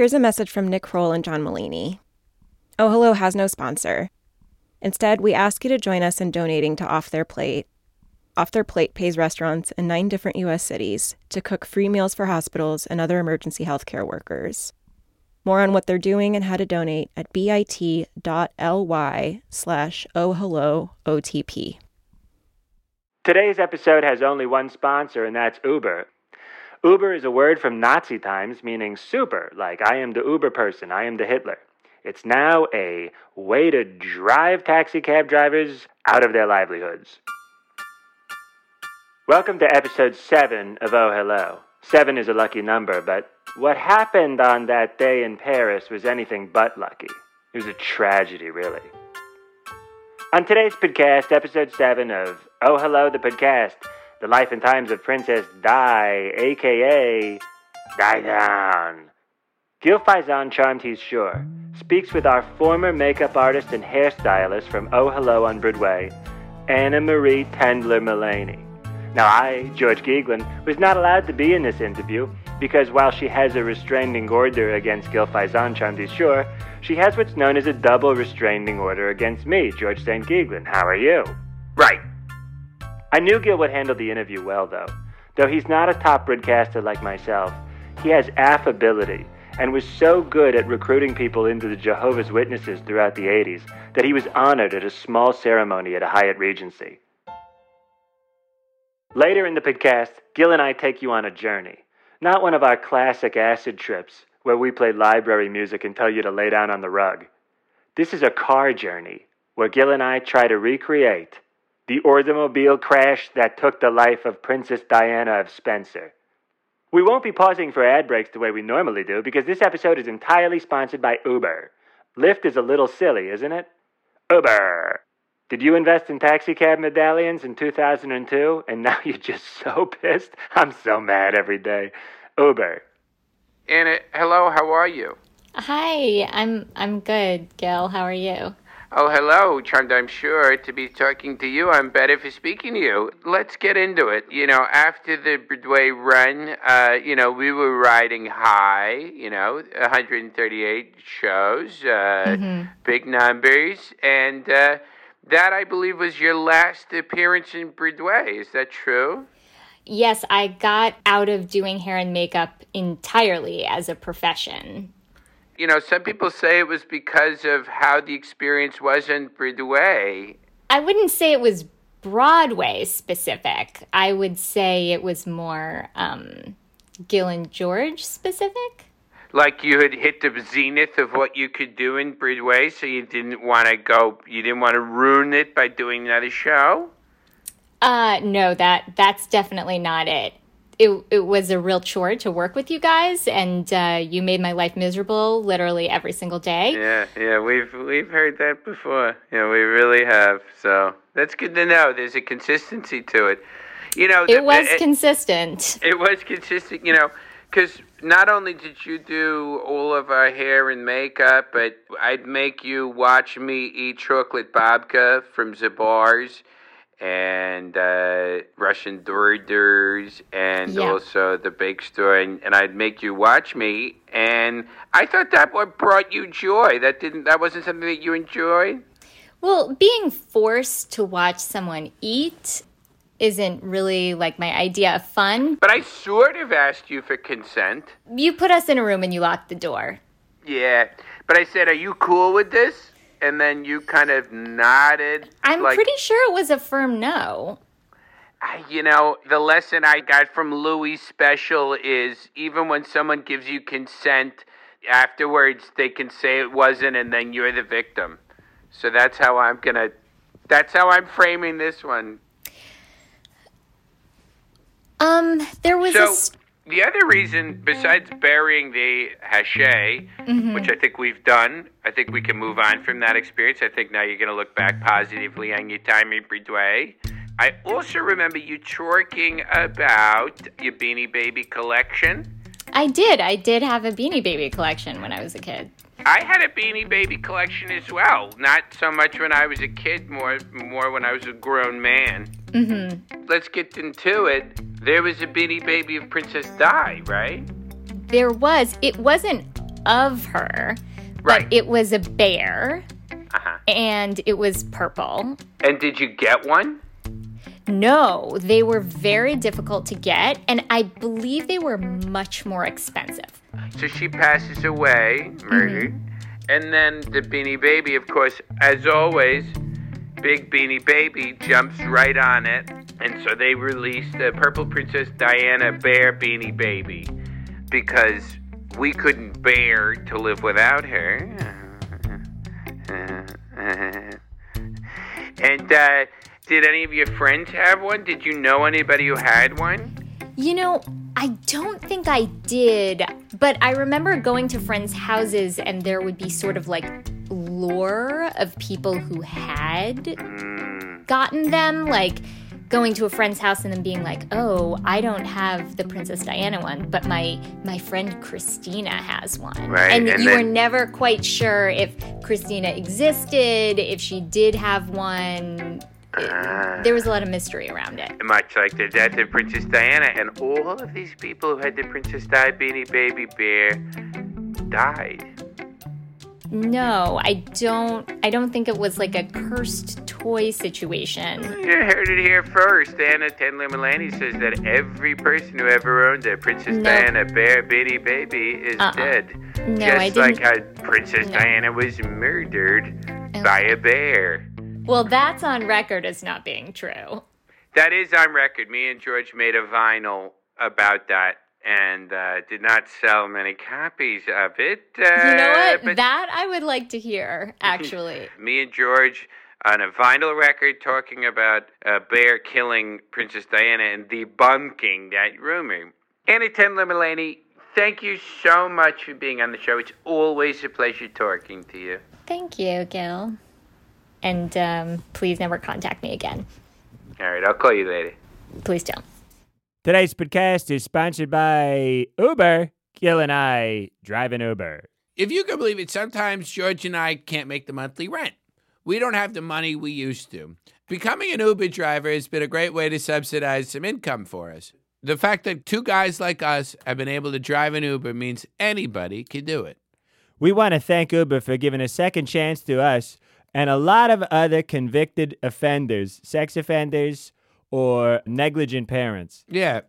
Here's a message from Nick Kroll and John Mulaney. Oh Hello has no sponsor. Instead, we ask you to join us in donating to Off Their Plate. Off Their Plate pays restaurants in nine different U.S. cities to cook free meals for hospitals and other emergency healthcare workers. More on what they're doing and how to donate at bit.ly slash ohhellootp. Today's episode has only one sponsor, and that's Uber. Uber is a word from Nazi times meaning super, like I am the Uber person, I am the Hitler. It's now a way to drive taxi cab drivers out of their livelihoods. Welcome to episode 7 of Oh Hello. 7 is a lucky number, but what happened on that day in Paris was anything but lucky. It was a tragedy, really. On today's podcast, episode 7 of Oh Hello, the podcast, the life and times of Princess Di, aka Down. Gil Faizon charmed he's sure speaks with our former makeup artist and hairstylist from Oh Hello on Broadway, Anna Marie Tendler Mulaney. Now, I, George Geegland, was not allowed to be in this interview because while she has a restraining order against Gil Faizon Charmdy Sure, she has what's known as a double restraining order against me, George St. Geegland. How are you? Right. I knew Gil would handle the interview well, though. Though he's not a top broadcaster like myself, he has affability and was so good at recruiting people into the Jehovah's Witnesses throughout the 80s that he was honored at a small ceremony at a Hyatt Regency. Later in the podcast, Gil and I take you on a journey. Not one of our classic acid trips where we play library music and tell you to lay down on the rug. This is a car journey where Gil and I try to recreate the automobile crash that took the life of Princess Diana of Spencer. We won't be pausing for ad breaks the way we normally do because this episode is entirely sponsored by Uber. Lyft is a little silly, isn't it? Uber. Did you invest in taxicab medallions in 2002 and now you're just so pissed? I'm so mad every day. Uber. Anna, hello, how are you? Hi, I'm I'm good, Gil. How are you? Oh, hello, Charmed, I'm sure to be talking to you. I'm better for speaking to you. Let's get into it. You know, after the Broadway run, uh, you know, we were riding high, you know, 138 shows, uh, mm-hmm. big numbers, and uh, that, I believe, was your last appearance in Broadway. Is that true? Yes, I got out of doing hair and makeup entirely as a profession you know, some people say it was because of how the experience was in Broadway. I wouldn't say it was Broadway specific. I would say it was more um, Gil and George specific. Like you had hit the zenith of what you could do in Broadway, so you didn't want to go. You didn't want to ruin it by doing another show. Uh, no that that's definitely not it it, it was a real chore to work with you guys, and uh, you made my life miserable literally every single day. Yeah, yeah, we've we've heard that before. Yeah, we really have. So that's good to know. There's a consistency to it. You know, it was it, consistent. It was consistent. You know, because not only did you do all of our hair and makeup, but I'd make you watch me eat chocolate babka from Zabar's and uh, Russ & Daughters and yeah. also the bake store, and, and I'd make you watch me, and I thought that what brought you joy. That didn't. That wasn't something that you enjoyed. Well, being forced to watch someone eat isn't really like my idea of fun. But I sort of asked you for consent. You put us in a room and you locked the door. Yeah, but I said, "Are you cool with this?" And then you kind of nodded. I'm like, pretty sure it was a firm no. You know, the lesson I got from Louis' special is even when someone gives you consent, afterwards they can say it wasn't, and then you're the victim. So that's how I'm gonna. That's how I'm framing this one. Um, there was so, a. St- the other reason, besides burying the hachette, mm-hmm. which I think we've done, I think we can move on from that experience. I think now you're going to look back positively on your time in Broadway. I also remember you talking about your Beanie Baby collection. I did. I did have a Beanie Baby collection when I was a kid. I had a Beanie Baby collection as well. Not so much when I was a kid, more more when I was a grown man. Mm-hmm. Let's get into it. There was a Beanie Baby of Princess Di, right? There was. It wasn't of her, Right. but it was a bear Uh-huh. and it was purple. And did you get one? No, they were very difficult to get, and I believe they were much more expensive. So she passes away, murdered. And then the Beanie Baby, of course, as always, Big Beanie Baby jumps right on it. And so they released the Purple Princess Diana Bear Beanie Baby because we couldn't bear to live without her. and uh, did any of your friends have one? Did you know anybody who had one? You know, I don't think I did, but I remember going to friends' houses and there would be sort of like lore of people who had gotten them, like going to a friend's house and then being like, "Oh, I don't have the Princess Diana one, but my my friend Christina has one." Right, And, and you were never quite sure if Christina existed, if she did have one. It- there was a lot of mystery around it. much like the death of Princess Diana, and all of these people who had the Princess Di Beanie Baby Bear died. No, I don't. I don't think it was like a cursed toy situation. You heard it here first. Anna Tendler Mulaney says that every person who ever owned a Princess No. Diana Bear Beanie Baby is Uh-uh. dead. No, Just I like didn't. how Princess No. Diana was murdered Oh. by a bear. Well, that's on record as not being true. That is on record. Me and George made a vinyl about that. And uh, did not sell many copies of it. Uh, You know what? that I would like to hear. Actually, me and George on a vinyl record talking about a bear killing Princess Diana and debunking that rumor. Anna Tendler Mulaney, thank you so much for being on the show. It's always a pleasure talking to you. thank you, Gil. And um, please never contact me again. All right, I'll call you later. Please don't. Today's podcast is sponsored by Uber. Gil and I drive an Uber. If you can believe it, sometimes George and I can't make the monthly rent. We don't have the money we used to. Becoming an Uber driver has been a great way to subsidize some income for us. The fact that two guys like us have been able to drive an Uber means anybody can do it. We want to thank Uber for giving a second chance to us and a lot of other convicted offenders, sex offenders, or negligent parents. Yeah.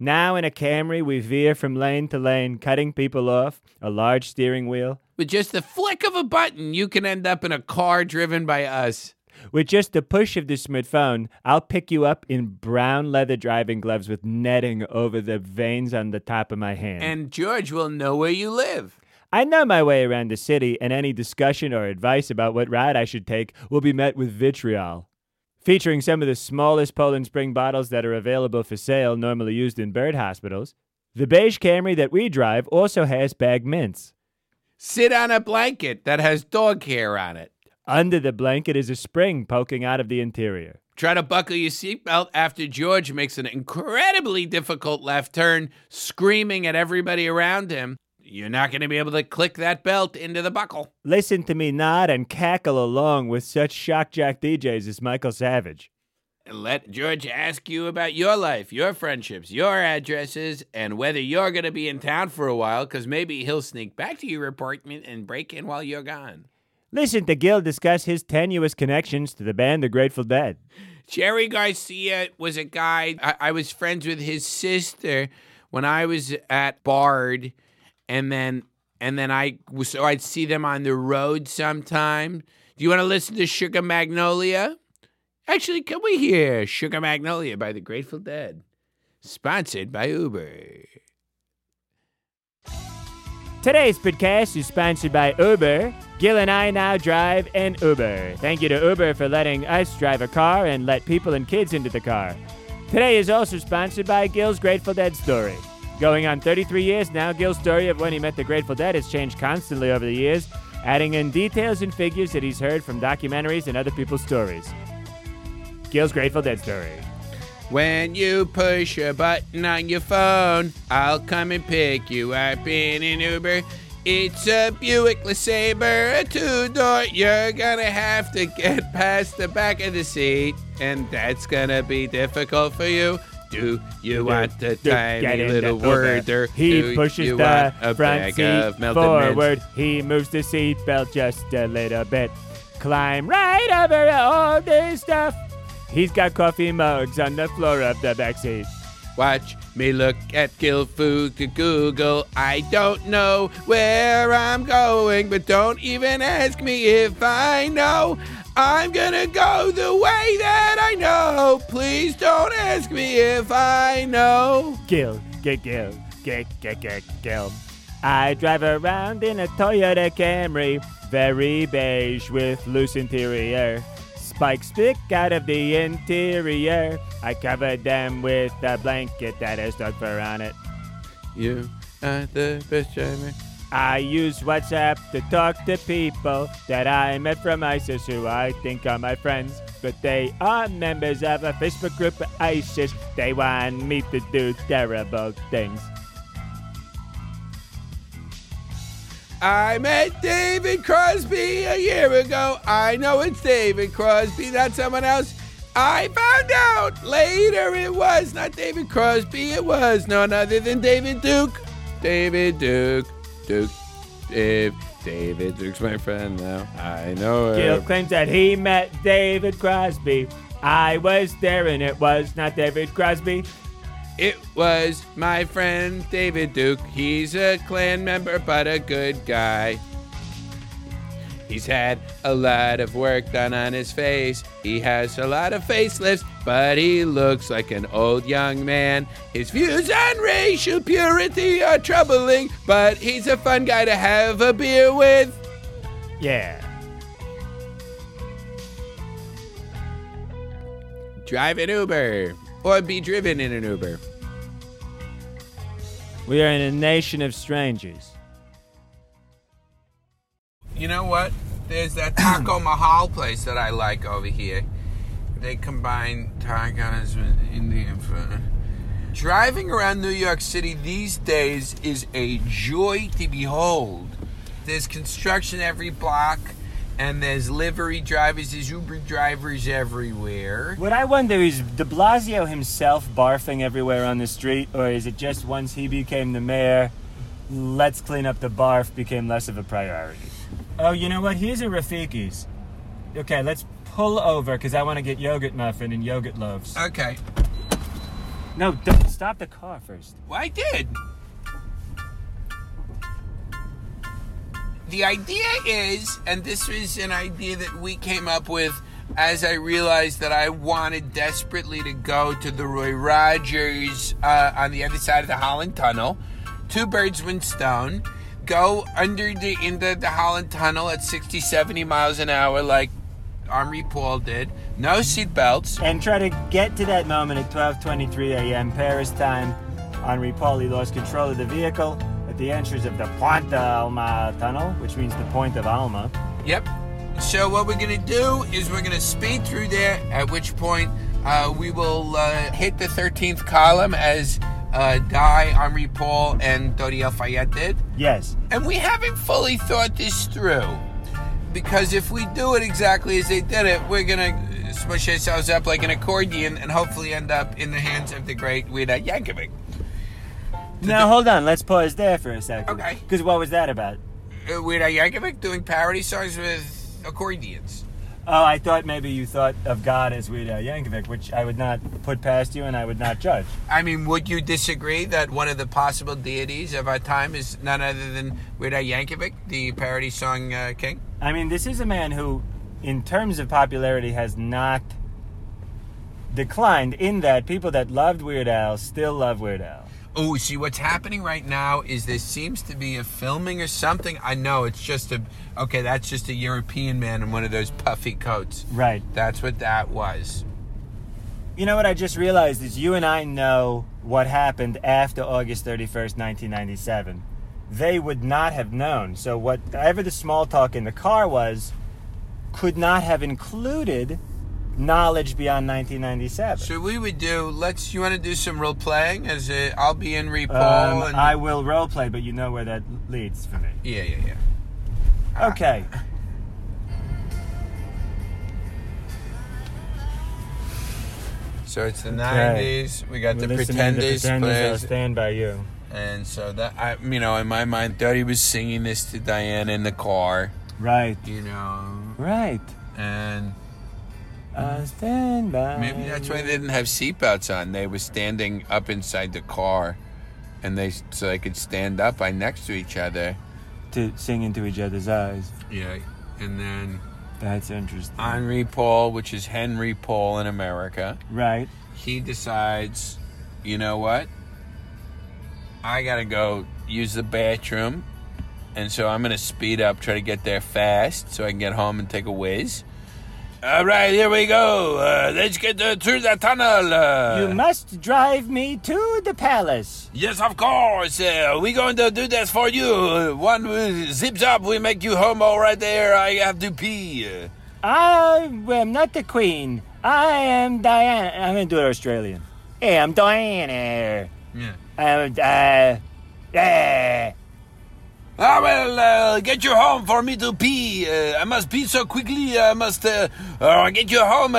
Now in a Camry, we veer from lane to lane, cutting people off, a large steering wheel. With just the flick of a button, you can end up in a car driven by us. With just the push of the smartphone, I'll pick you up in brown leather driving gloves with netting over the veins on the top of my hand. And George will know where you live. I know my way around the city, and any discussion or advice about what ride I should take will be met with vitriol. Featuring some of the smallest Poland Spring bottles that are available for sale, normally used in bird hospitals, the beige Camry that we drive also has bag mints. Sit on a blanket that has dog hair on it. Under the blanket is a spring poking out of the interior. Try to buckle your seatbelt after George makes an incredibly difficult left turn, screaming at everybody around him. You're not going to be able to click that belt into the buckle. Listen to me nod and cackle along with such shock jock DJs as Michael Savage. Let George ask you about your life, your friendships, your addresses, and whether you're going to be in town for a while, because maybe he'll sneak back to your apartment and break in while you're gone. Listen to Gil discuss his tenuous connections to the band The Grateful Dead. Jerry Garcia was a guy, I, I was friends with his sister when I was at Bard, and then and then I was so I'd see them on the road sometime. Do you want to listen to Sugar Magnolia? Actually, can we hear Sugar Magnolia by the Grateful Dead? Sponsored by Uber. Today's podcast is sponsored by Uber. Gil and I now drive an Uber. Thank you to Uber for letting us drive a car and let people and kids into the car. Today is also sponsored by Gil's Grateful Dead story. Going on 33 years now, Gil's story of when he met the Grateful Dead has changed constantly over the years, adding in details and figures that he's heard from documentaries and other people's stories. Gil's Grateful Dead story. When you push a button on your phone, I'll come and pick you up in an Uber. It's a Buick LeSabre, a two door. You're gonna have to get past the back of the seat, and that's gonna be difficult for you. Do you want a tiny little the word? Uber. Or He pushes the front bag seat of melted mints? forward. He moves the seatbelt just a little bit. Climb right over all this stuff. He's got coffee mugs on the floor of the back seat. Watch me look at Gilfood to Google. I don't know where I'm going, but don't even ask me if I know. I'm gonna go the way that I know. Please don't ask me if I know. Gil, get Gil, get get get Gil. I drive around in a Toyota Camry, very beige with loose interior. Spikes stick out of the interior. I cover them with a blanket that has dog fur on it. You are the best driver. I use WhatsApp to talk to people that I met from ISIS who I think are my friends, but they are members of a Facebook group of ISIS. They want me to do terrible things. I met David Crosby a year ago. I know it's David Crosby, not someone else. I found out later it was not David Crosby, it was none other than David Duke. David Duke. Duke. Dave. David Duke's my friend now. I know Gil him. claims that he met David Crosby. I was there and it was not David Crosby. It was my friend David Duke. He's a Klan member, but a good guy. He's had a lot of work done on his face. He has a lot of facelifts, but he looks like an old young man. His views on racial purity are troubling, but he's a fun guy to have a beer with. Yeah. Drive an Uber or be driven in an Uber. We are in a nation of strangers. You know what? There's that Taco Mahal place that I like over here. They combine tacos with Indian food. Driving around New York City these days is a joy to behold. There's construction every block, and there's livery drivers, there's Uber drivers everywhere. What I wonder is de Blasio himself barfing everywhere on the street, or is it just once he became the mayor, let's clean up the barf became less of a priority? Oh, you know what? Here's a Rafiqi's. Okay, let's pull over because I want to get yogurt muffin and yogurt loaves. Okay. No, don't stop the car first. Well, I did. The idea is, and this was an idea that we came up with as I realized that I wanted desperately to go to the Roy Rogers uh, on the other side of the Holland Tunnel. Two birds, one stone. Go under the into the Holland Tunnel at 60, 70 miles an hour, like Henri Paul did. No seatbelts. And try to get to that moment at 12:23 a.m. Paris time. Henri Pauli lost control of the vehicle at the entrance of the Pointe d'Alma tunnel, which means the Point of Alma. Yep. So what we're gonna do is we're gonna speed through there. At which point uh, we will uh, hit the 13th column as uh, Di, Henri Paul, and Dodi Al Fayed did. Yes. And we haven't fully thought this through. Because if we do it exactly as they did it, we're gonna smush ourselves up like an accordion and hopefully end up in the hands of the great Weird Al Yankovic. Now hold on. Let's pause there for a second. Okay. Because what was that about? Uh, Weird Al Yankovic doing parody songs with accordions. Oh, I thought maybe you thought of God as Weird Al Yankovic, which I would not put past you and I would not judge. I mean, would you disagree that one of the possible deities of our time is none other than Weird Al Yankovic, the parody song uh, king? I mean, this is a man who, in terms of popularity, has not declined. In that, people that loved Weird Al still love Weird Al. Oh, see, what's happening right now is there seems to be a filming or something. I know it's just a okay. That's just a European man in one of those puffy coats. Right. That's what that was. You know what I just realized is you and I know what happened after August 31st, 1997. They would not have known. So whatever the small talk in the car was could not have included knowledge beyond 1997. So we would do. Let's. You want to do some role playing? As i I'll be in Paul Um, and I will role play, but you know where that leads for me. yeah, yeah, yeah. Okay. So So it's the nineties. We got the Pretenders, players, stand by you. and so that I, you know, in my mind, Duddy was singing this to Diana in the car. Right. You know, Right. and I stand by. maybe that's why they didn't have seatbelts on. They were standing up inside the car, and they so they could stand up right next to each other. to sing into each other's eyes. Yeah, and then That's interesting. Henri Paul, which is Henry Paul in America. right. he decides, you know what? I gotta go use the bathroom, and so I'm gonna speed up, try to get there fast, so I can get home and take a whiz. All right, here we go. Uh, let's get uh, through the tunnel. Uh, you must drive me to the palace. yes, of course. Uh, we're going to do this for you. Uh, One uh, zips up, we make you home all right there. I have to pee. Uh, I am not the queen. I am Diana. I'm gonna do it Australian. Hey, I'm Diana. yeah. I'm uh, yeah. I will uh, get you home for me to pee. Uh, I must pee so quickly. I must uh, uh, get you home. Uh,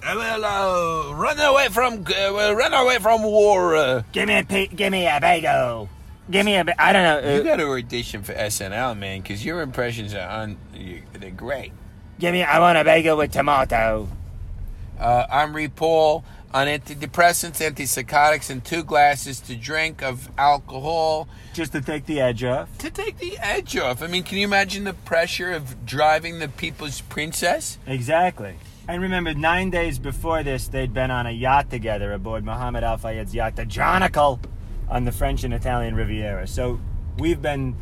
I will uh, run away from uh, run away from war. Uh. Give me a pe- give me a bagel. Give me a. Ba- I don't know. You Uh, got to audition for SNL, man, because your impressions are on. They're great. give me. I want a bagel with tomato. Uh, Henri Paul on antidepressants, antipsychotics, and two glasses to drink of alcohol. Just to take the edge off. to take the edge off. I mean, can you imagine the pressure of driving the people's princess? Exactly. And remember, nine days before this, they'd been on a yacht together aboard Mohamed Al Fayed's yacht, the Jonikal, on the French and Italian Riviera. So we've been,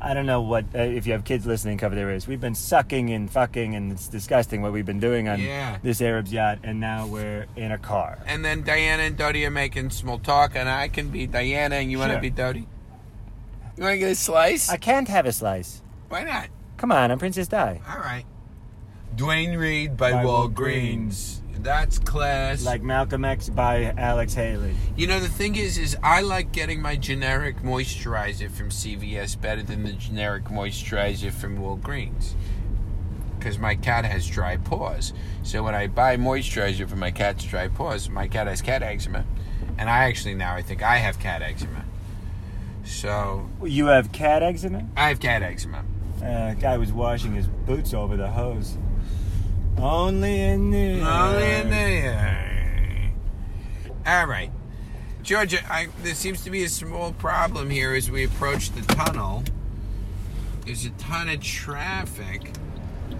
I don't know what, uh, if you have kids listening, cover their ears. We've been sucking and fucking, and it's disgusting what we've been doing on Yeah. this Arab's yacht, and now we're in a car. And then Diana and Dodi are making small talk, and I can be Diana, and you want to be Dodi. You want to get a slice? I can't have a slice. Why not? Come on, I'm Princess Di. All right. Duane Reade by, By Walgreens. That's class. Like Malcolm X by Alex Haley. you know, the thing is, is I like getting my generic moisturizer from CVS better than the generic moisturizer from Walgreens. Because my cat has dry paws. So when I buy moisturizer for my cat's dry paws, my cat has cat eczema. And I actually now I think I have cat eczema. So You have cat eczema? I have cat eczema. Uh, guy was washing his boots over the hose. Only in the Only in there. All right, Georgia. I, there seems to be a small problem here as we approach the tunnel. There's a ton of traffic.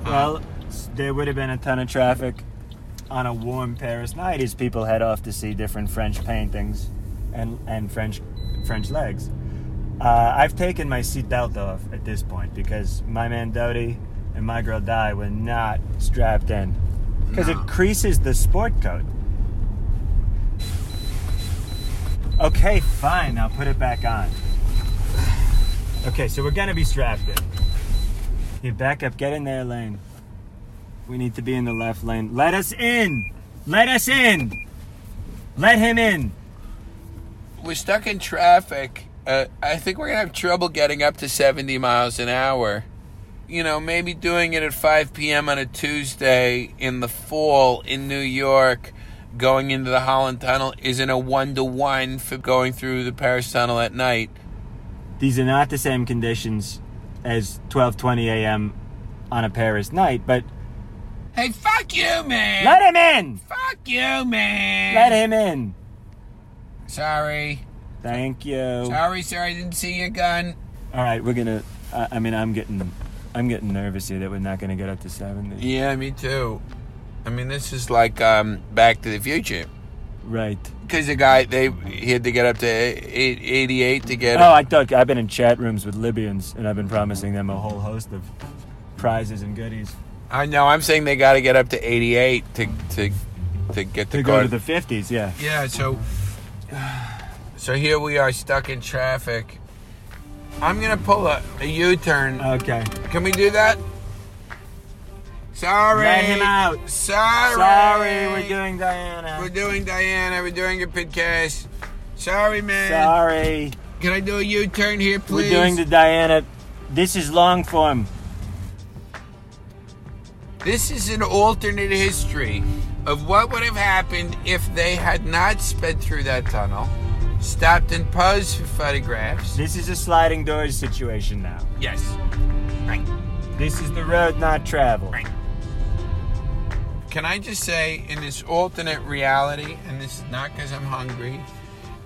Well, there would have been a ton of traffic on a warm Paris night as people head off to see different French paintings and and French French legs. Uh, I've taken my seatbelt off at this point because my man Dodi and my girl Di were not strapped in because No. it creases the sport coat. Okay, fine. Now put it back on. Okay, so we're gonna be strapped in. You back up, get in there, lane. We need to be in the left lane. Let us in! Let us in! Let him in! We're stuck in traffic. Uh, I think we're gonna have trouble getting up to 70 miles an hour. You know, maybe doing it at 5 p.m. on a Tuesday in the fall in New York, going into the Holland Tunnel isn't a one to one for going through the Paris Tunnel at night. These are not the same conditions as 12:20 a.m. on a Paris night, but Hey, fuck you, man! let him in! fuck you, man! Let him in! Sorry. Thank you. Sorry, sir, I didn't see your gun. All right, we're gonna. I I mean, I'm getting, I'm getting nervous here that we're not gonna get up to 70. Yeah, me too. I mean, this is like um, Back to the Future. Right. Because the guy, they he had to get up to 88 to get. Oh, I thought I've been in chat rooms with Libyans, and I've been promising them a whole host of prizes and goodies I know. I'm saying they got to get up to 88 to to to get the to go to the 50s. Yeah. yeah. So so here we are stuck in traffic. I'm gonna pull a, a U-turn. Okay. Can we do that? Sorry. Let him out. Sorry. Sorry, we're doing Diana. We're doing Diana. We're doing a podcast. Sorry, man. Sorry. Can I do a U-turn here, please? We're doing the Diana. This is long form. This is an alternate history of what would have happened if they had not sped through that tunnel, stopped and posed for photographs. This is a sliding doors situation now. Yes. Right. This is the road not traveled. Right. Can I just say, in this alternate reality, and this is not because I'm hungry,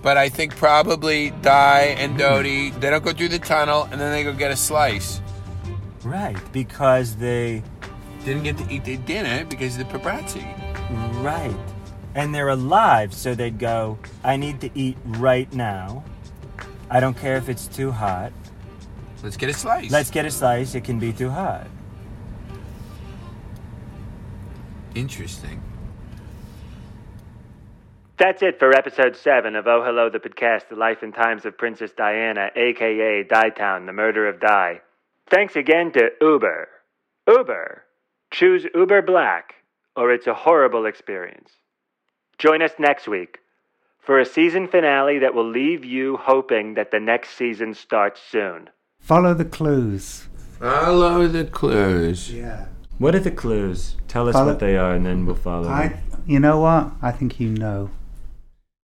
but I think probably Di and Dodi, they don't go through the tunnel and then they go get a slice. Right, because they. Didn't get to eat their dinner because of the paparazzi. Right. And they're alive, so they'd go, I need to eat right now. I don't care if it's too hot. Let's get a slice. Let's get a slice, it can be too hot. Interesting. That's it for episode 7 of Oh Hello, the podcast, The Life and Times of Princess Diana, aka Di Town, The Murder of Di. Thanks again to Uber. Uber. Choose Uber Black, or it's a horrible experience. Join us next week for a season finale that will leave you hoping that the next season starts soon. Follow the clues. Follow the clues. Yeah. What are the clues? Tell us Follow- what they are and then we'll follow. I, you know what? I think you know.